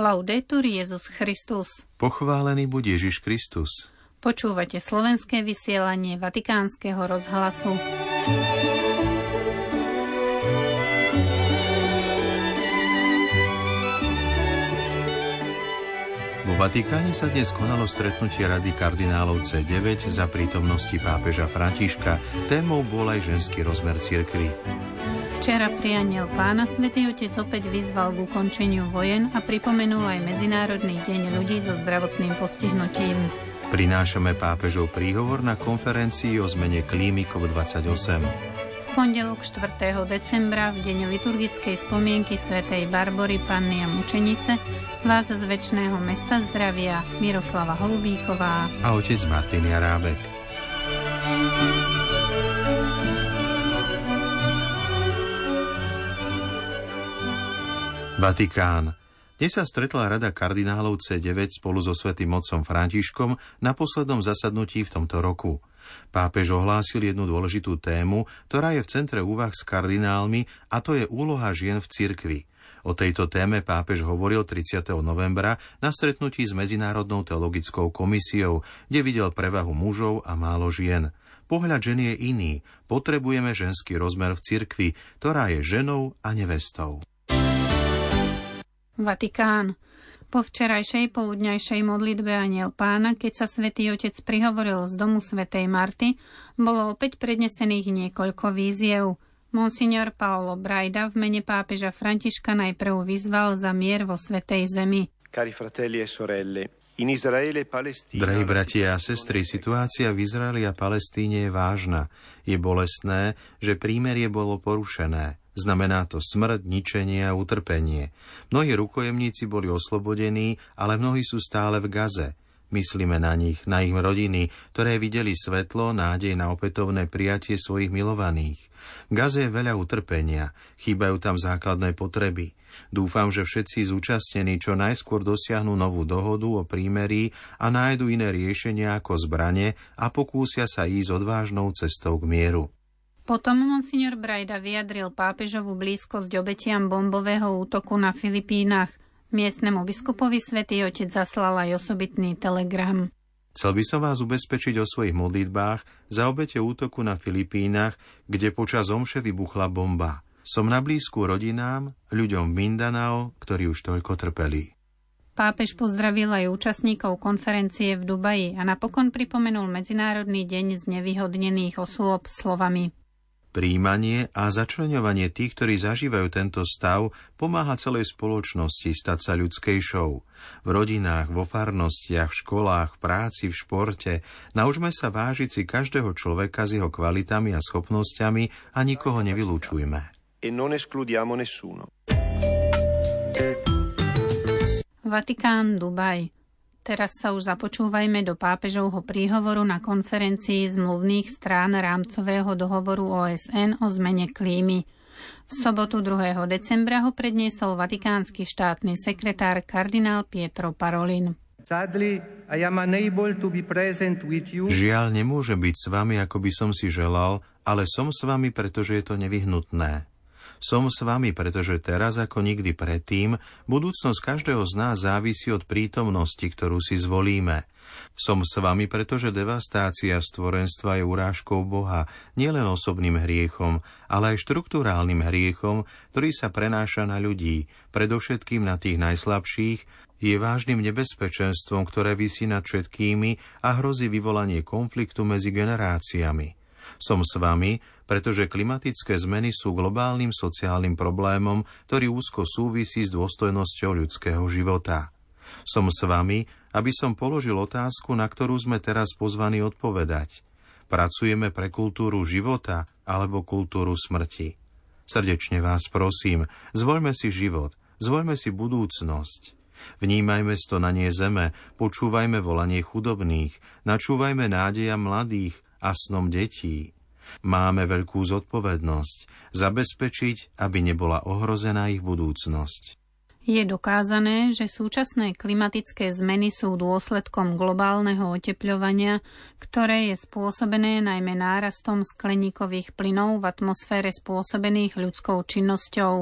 Laudetur Jezus Christus. Pochválený buď Ježiš Kristus. Počúvate slovenské vysielanie Vatikánskeho rozhlasu. Vo Vatikáne sa dnes konalo stretnutie Rady kardinálov C9 za prítomnosti pápeža Františka. Témou bol aj ženský rozmer cirkvy. Včera pri Aniel pána svätý Otec opäť vyzval k ukončeniu vojen a pripomenul aj Medzinárodný deň ľudí so zdravotným postihnutím. Prinášame pápežov príhovor na konferencii o zmene klímy COP28. V pondelok 4. decembra, v deň liturgickej spomienky svätej Barbory Panny a Mučenice, vás z väčšného mesta zdravia Miroslava Holubíková a otec Martin Jarábek. Vatikán. Dnes sa stretla Rada kardinálov C9 spolu so svätým otcom Františkom na poslednom zasadnutí v tomto roku. Pápež ohlásil jednu dôležitú tému, ktorá je v centre úvah s kardinálmi, a to je úloha žien v cirkvi. O tejto téme pápež hovoril 30. novembra na stretnutí s Medzinárodnou teologickou komisiou, kde videl prevahu mužov a málo žien. Pohľad žen je iný. Potrebujeme ženský rozmer v cirkvi, ktorá je ženou a nevestou. Vatikán. Po včerajšej poludňajšej modlitbe Aniel pána, keď sa svätý Otec prihovoril z domu svätej Marty, bolo opäť prednesených niekoľko víziev. Monsignor Paolo Brajda v mene pápeža Františka najprv vyzval za mier vo Svetej Zemi. Cari fratelli e sorelle, in Israele e. Drahí bratia a sestry, situácia v Izraeli a Palestíne je vážna. Je bolestné, že prímerie bolo porušené. Znamená to smrť, ničenie a utrpenie. Mnohí rukojemníci boli oslobodení, ale mnohí sú stále v Gaze. Myslíme na nich, na ich rodiny, ktoré videli svetlo, nádej na opätovné prijatie svojich milovaných. V Gaze je veľa utrpenia, chýbajú tam základné potreby. Dúfam, že všetci zúčastnení čo najskôr dosiahnu novú dohodu o prímerí a nájdu iné riešenia ako zbranie a pokúsia sa ísť odvážnou cestou k mieru. Potom monsignor Brajda vyjadril pápežovú blízkosť obetiam bombového útoku na Filipínach. Miestnemu biskupovi svätý Otec zaslal aj osobitný telegram. Chcel by som vás ubezpečiť o svojich modlitbách za obete útoku na Filipínach, kde počas omše vybuchla bomba. Som na blízku rodinám, ľuďom v Mindanao, ktorí už toľko trpeli. Pápež pozdravil aj účastníkov konferencie v Dubaji a napokon pripomenul Medzinárodný deň znevýhodnených osôb slovami Príjmanie a začleňovanie tých, ktorí zažívajú tento stav, pomáha celej spoločnosti stať sa ľudskejšou. V rodinách, vo farnostiach, v školách, v práci, v športe naučme sa vážiť si každého človeka s jeho kvalitami a schopnosťami a nikoho nevylúčujme. E non escludiamo nessuno. Vatikán, Dubaj. Teraz sa už započúvajme do pápežovho príhovoru na konferencii zmluvných strán rámcového dohovoru OSN o zmene klímy. V sobotu 2. decembra ho predniesol vatikánsky štátny sekretár kardinál Pietro Parolin. Žiaľ, nemôže byť s vami, ako by som si želal, ale som s vami, pretože je to nevyhnutné. Som s vami, pretože teraz ako nikdy predtým budúcnosť každého z nás závisí od prítomnosti, ktorú si zvolíme. Som s vami, pretože devastácia stvorenstva je urážkou Boha, nielen osobným hriechom, ale aj štruktúrálnym hriechom, ktorý sa prenáša na ľudí, predovšetkým na tých najslabších, je vážnym nebezpečenstvom, ktoré vysí nad všetkými a hrozí vyvolanie konfliktu medzi generáciami. Som s vami, pretože klimatické zmeny sú globálnym sociálnym problémom, ktorý úzko súvisí s dôstojnosťou ľudského života. Som s vami, aby som položil otázku, na ktorú sme teraz pozvaní odpovedať. Pracujeme pre kultúru života alebo kultúru smrti. Srdečne vás prosím, zvoľme si život, zvoľme si budúcnosť. Vnímajme stonanie zeme, počúvajme volanie chudobných, načúvajme nádeja mladých, a snom detí. Máme veľkú zodpovednosť zabezpečiť, aby nebola ohrozená ich budúcnosť. Je dokázané, že súčasné klimatické zmeny sú dôsledkom globálneho otepľovania, ktoré je spôsobené najmä nárastom skleníkových plynov v atmosfére spôsobených ľudskou činnosťou.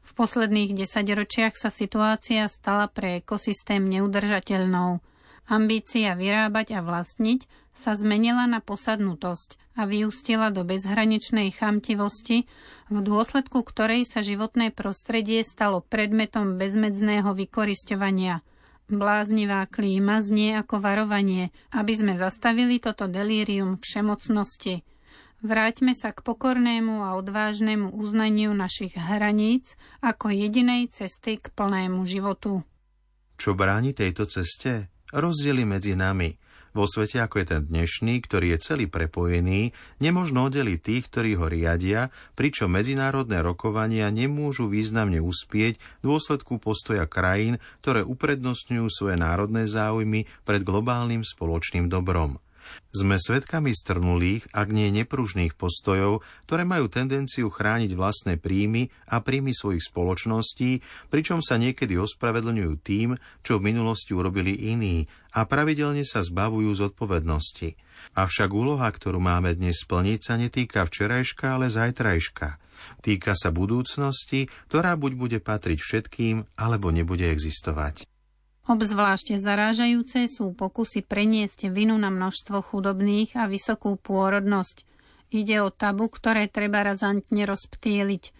V posledných desaťročiach sa situácia stala pre ekosystém neudržateľnou. Ambícia vyrábať a vlastniť sa zmenila na posadnutosť a vyústila do bezhraničnej chamtivosti, v dôsledku ktorej sa životné prostredie stalo predmetom bezmedzného vykorisťovania. Bláznivá klíma znie ako varovanie, aby sme zastavili toto delírium všemocnosti. Vráťme sa k pokornému a odvážnemu uznaniu našich hraníc ako jedinej cesty k plnému životu. Čo bráni tejto ceste? rozdiely medzi nami. Vo svete, ako je ten dnešný, ktorý je celý prepojený, nemožno oddeliť tých, ktorí ho riadia, pričom medzinárodné rokovania nemôžu významne uspieť v dôsledku postoja krajín, ktoré uprednostňujú svoje národné záujmy pred globálnym spoločným dobrom. Sme svedkami strnulých, ak nie nepružných postojov, ktoré majú tendenciu chrániť vlastné príjmy a príjmy svojich spoločností, pričom sa niekedy ospravedlňujú tým, čo v minulosti urobili iní a pravidelne sa zbavujú zodpovednosti. Avšak úloha, ktorú máme dnes splniť, sa netýka včerajška, ale zajtrajška. Týka sa budúcnosti, ktorá buď bude patriť všetkým, alebo nebude existovať. Obzvlášte zarážajúce sú pokusy preniesť vinu na množstvo chudobných a vysokú pôrodnosť. Ide o tabu, ktoré treba razantne rozptýliť.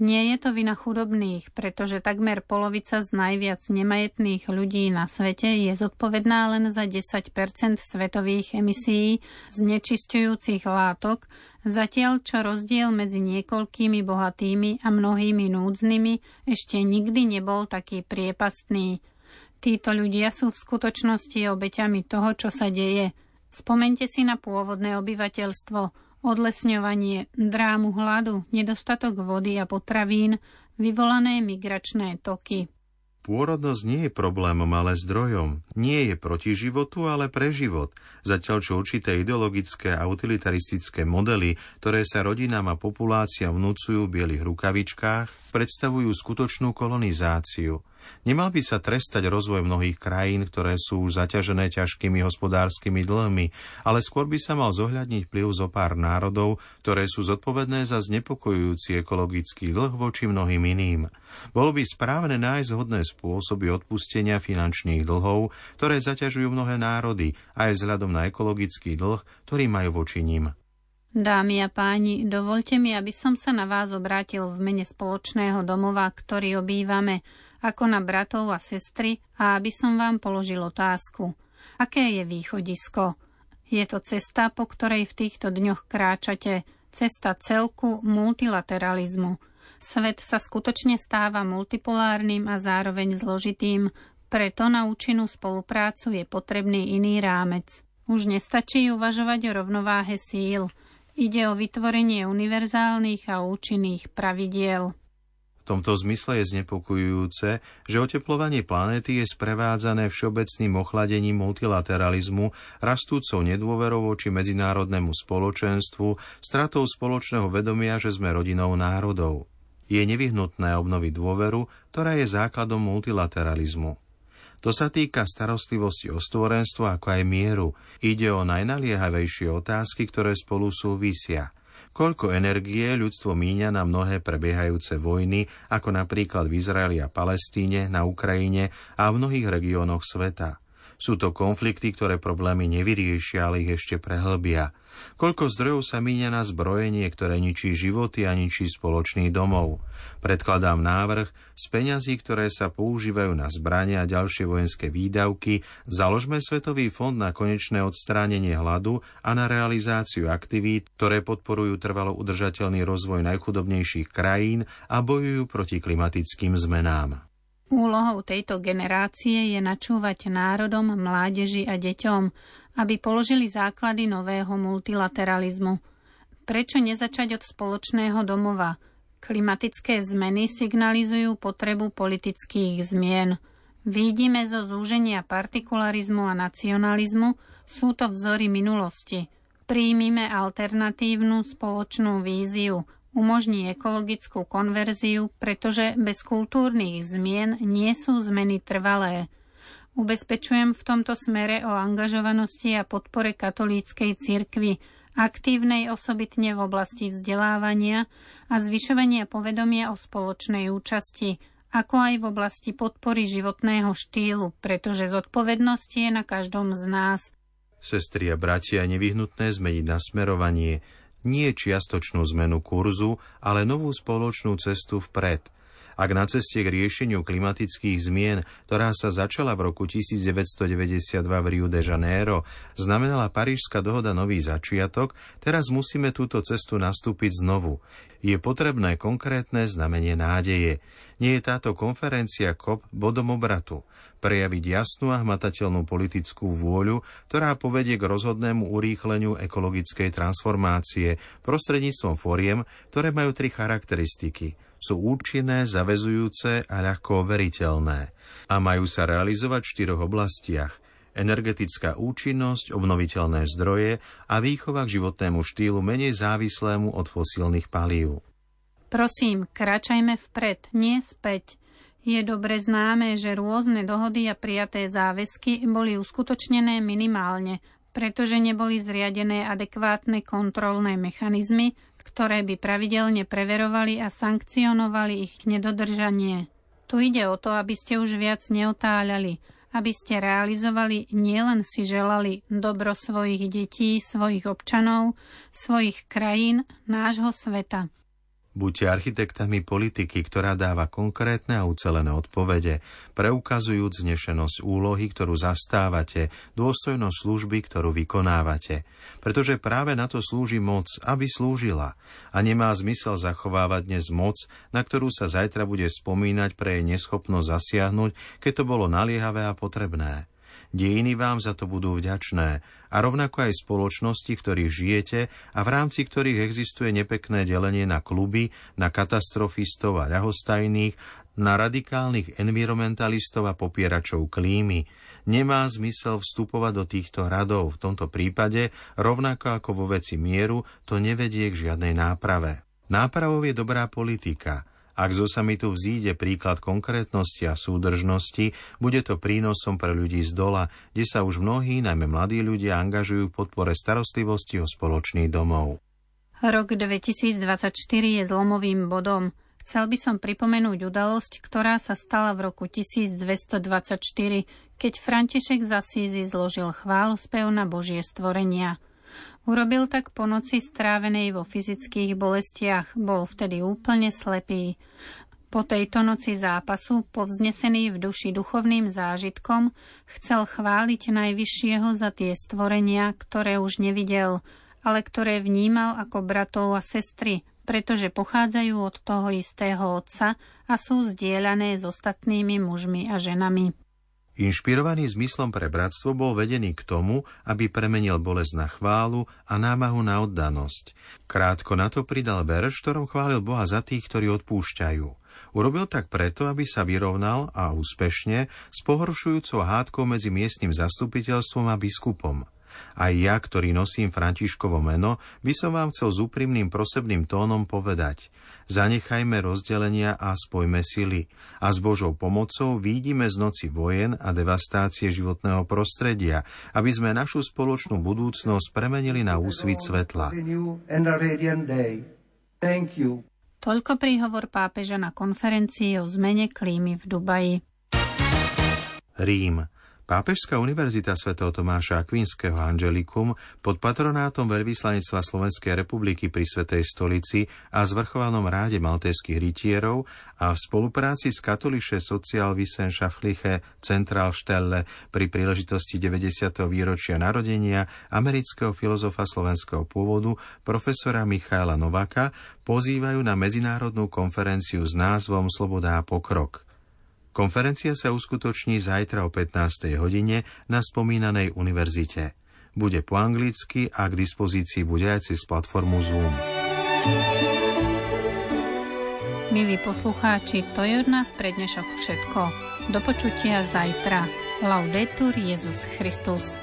Nie je to vina chudobných, pretože takmer polovica z najviac nemajetných ľudí na svete je zodpovedná len za 10% svetových emisí znečisťujúcich látok, zatiaľ čo rozdiel medzi niekoľkými bohatými a mnohými núdznymi ešte nikdy nebol taký priepastný. Títo ľudia sú v skutočnosti obeťami toho, čo sa deje. Spomente si na pôvodné obyvateľstvo, odlesňovanie, drámu hladu, nedostatok vody a potravín, vyvolané migračné toky. Pôrodnosť nie je problémom, ale zdrojom. Nie je proti životu, ale pre život. Zatiaľ čo určité ideologické a utilitaristické modely, ktoré sa rodinám a populácia vnúcujú v bielých rukavičkách, predstavujú skutočnú kolonizáciu – Nemal by sa trestať rozvoj mnohých krajín, ktoré sú už zaťažené ťažkými hospodárskymi dlhmi, ale skôr by sa mal zohľadniť vplyv zo pár národov, ktoré sú zodpovedné za znepokojujúci ekologický dlh voči mnohým iným. Bolo by správne nájsť hodné spôsoby odpustenia finančných dlhov, ktoré zaťažujú mnohé národy, aj vzhľadom na ekologický dlh, ktorý majú voči ním. Dámy a páni, dovolte mi, aby som sa na vás obrátil v mene spoločného domova, ktorý obývame ako na bratov a sestry a aby som vám položil otázku. Aké je východisko? Je to cesta, po ktorej v týchto dňoch kráčate, cesta celku multilateralizmu. Svet sa skutočne stáva multipolárnym a zároveň zložitým, preto na účinnú spoluprácu je potrebný iný rámec. Už nestačí uvažovať o rovnováhe síl. Ide o vytvorenie univerzálnych a účinných pravidiel. Tomto zmysle je znepokojujúce, že oteplovanie planéty je sprevádzané všeobecným ochladením multilateralizmu, rastúcou nedôverou voči medzinárodnému spoločenstvu, stratou spoločného vedomia, že sme rodinou národov. Je nevyhnutné obnoviť dôveru, ktorá je základom multilateralizmu. To sa týka starostlivosti o stvorenstvo ako aj mieru. Ide o najnaliehavejšie otázky, ktoré spolu súvisia – Koľko energie ľudstvo míňa na mnohé prebiehajúce vojny, ako napríklad v Izraeli a Palestíne, na Ukrajine a v mnohých regiónoch sveta. Sú to konflikty, ktoré problémy nevyriešia, ale ich ešte prehlbia. Koľko zdrojov sa míňa na zbrojenie, ktoré ničí životy a ničí spoločný domov. Predkladám návrh z peňazí, ktoré sa používajú na zbrania a ďalšie vojenské výdavky, založme Svetový fond na konečné odstránenie hladu a na realizáciu aktivít, ktoré podporujú trvalo udržateľný rozvoj najchudobnejších krajín a bojujú proti klimatickým zmenám. Úlohou tejto generácie je načúvať národom, mládeži a deťom, aby položili základy nového multilateralizmu. Prečo nezačať od spoločného domova? Klimatické zmeny signalizujú potrebu politických zmien. Vidíme zo zúženia partikularizmu a nacionalizmu, sú to vzory minulosti. Príjmime alternatívnu spoločnú víziu – umožní ekologickú konverziu, pretože bez kultúrnych zmien nie sú zmeny trvalé. Ubezpečujem v tomto smere o angažovanosti a podpore katolíckej cirkvi aktívnej osobitne v oblasti vzdelávania a zvyšovania povedomia o spoločnej účasti, ako aj v oblasti podpory životného štýlu, pretože zodpovednosť je na každom z nás. Sestri a bratia, nevyhnutné zmeniť nasmerovanie, nie čiastočnú zmenu kurzu, ale novú spoločnú cestu vpred – ak na ceste k riešeniu klimatických zmien, ktorá sa začala v roku 1992 v Rio de Janeiro, znamenala Parížska dohoda nový začiatok, teraz musíme túto cestu nastúpiť znovu. Je potrebné konkrétne znamenie nádeje. Nie je táto konferencia COP bodom obratu prejaviť jasnú a hmatateľnú politickú vôľu, ktorá povedie k rozhodnému urýchleniu ekologickej transformácie prostredníctvom foriem, ktoré majú tri charakteristiky sú účinné, zavezujúce a ľahko overiteľné a majú sa realizovať v štyroch oblastiach energetická účinnosť, obnoviteľné zdroje a výchova k životnému štýlu menej závislému od fosílnych palív. Prosím, kračajme vpred, nie späť. Je dobre známe, že rôzne dohody a prijaté záväzky boli uskutočnené minimálne, pretože neboli zriadené adekvátne kontrolné mechanizmy, ktoré by pravidelne preverovali a sankcionovali ich nedodržanie. Tu ide o to, aby ste už viac neotáľali, aby ste realizovali, nielen si želali dobro svojich detí, svojich občanov, svojich krajín, nášho sveta. Buďte architektami politiky, ktorá dáva konkrétne a ucelené odpovede, preukazujúc znešenosť úlohy, ktorú zastávate, dôstojnosť služby, ktorú vykonávate. Pretože práve na to slúži moc, aby slúžila. A nemá zmysel zachovávať dnes moc, na ktorú sa zajtra bude spomínať pre jej neschopnosť zasiahnuť, keď to bolo naliehavé a potrebné. Dejiny vám za to budú vďačné a rovnako aj spoločnosti, v ktorých žijete a v rámci ktorých existuje nepekné delenie na kluby, na katastrofistov a ľahostajných, na radikálnych environmentalistov a popieračov klímy. Nemá zmysel vstupovať do týchto radov. V tomto prípade, rovnako ako vo veci mieru, to nevedie k žiadnej náprave. Nápravou je dobrá politika – ak zo samitu vzíde príklad konkrétnosti a súdržnosti, bude to prínosom pre ľudí z dola, kde sa už mnohí, najmä mladí ľudia, angažujú v podpore starostlivosti o spoločný domov. Rok 2024 je zlomovým bodom. Chcel by som pripomenúť udalosť, ktorá sa stala v roku 1224, keď František z Asízy zložil chválospev na Božie stvorenia – Urobil tak po noci strávenej vo fyzických bolestiach, bol vtedy úplne slepý. Po tejto noci zápasu, povznesený v duši duchovným zážitkom, chcel chváliť Najvyššieho za tie stvorenia, ktoré už nevidel, ale ktoré vnímal ako bratov a sestry, pretože pochádzajú od toho istého otca a sú zdieľané s ostatnými mužmi a ženami. Inšpirovaný zmyslom pre bratstvo bol vedený k tomu, aby premenil bolesť na chválu a námahu na oddanosť. Krátko na to pridal verš, ktorom chválil Boha za tých, ktorí odpúšťajú. Urobil tak preto, aby sa vyrovnal a úspešne s pohoršujúcou hádkou medzi miestnym zastupiteľstvom a biskupom – aj ja, ktorý nosím Františkovo meno, by som vám chcel s úprimným prosebným tónom povedať. Zanechajme rozdelenia a spojme sily a s Božou pomocou výjdime z noci vojen a devastácie životného prostredia, aby sme našu spoločnú budúcnosť premenili na úsvit svetla. Toľko príhovor pápeža na konferencii o zmene klímy v Dubaji. Rím. Pápežská univerzita Sv. Tomáša Akvinského Angelikum pod patronátom veľvyslanectva Slovenskej republiky pri Svetej stolici a zvrchovanom ráde maltéských rytierov a v spolupráci s Katoliše Sozialwissenschaftliche Zentralstelle pri príležitosti 90. výročia narodenia amerického filozofa slovenského pôvodu profesora Michaela Novaka pozývajú na medzinárodnú konferenciu s názvom Sloboda a pokrok – Konferencia sa uskutoční zajtra o 15. hodine na spomínanej univerzite. Bude po anglicky a k dispozícii bude aj cez platformu Zoom. Milí poslucháči, to je od nás pre dnešok všetko. Do počutia zajtra. Laudetur Jezus Christus.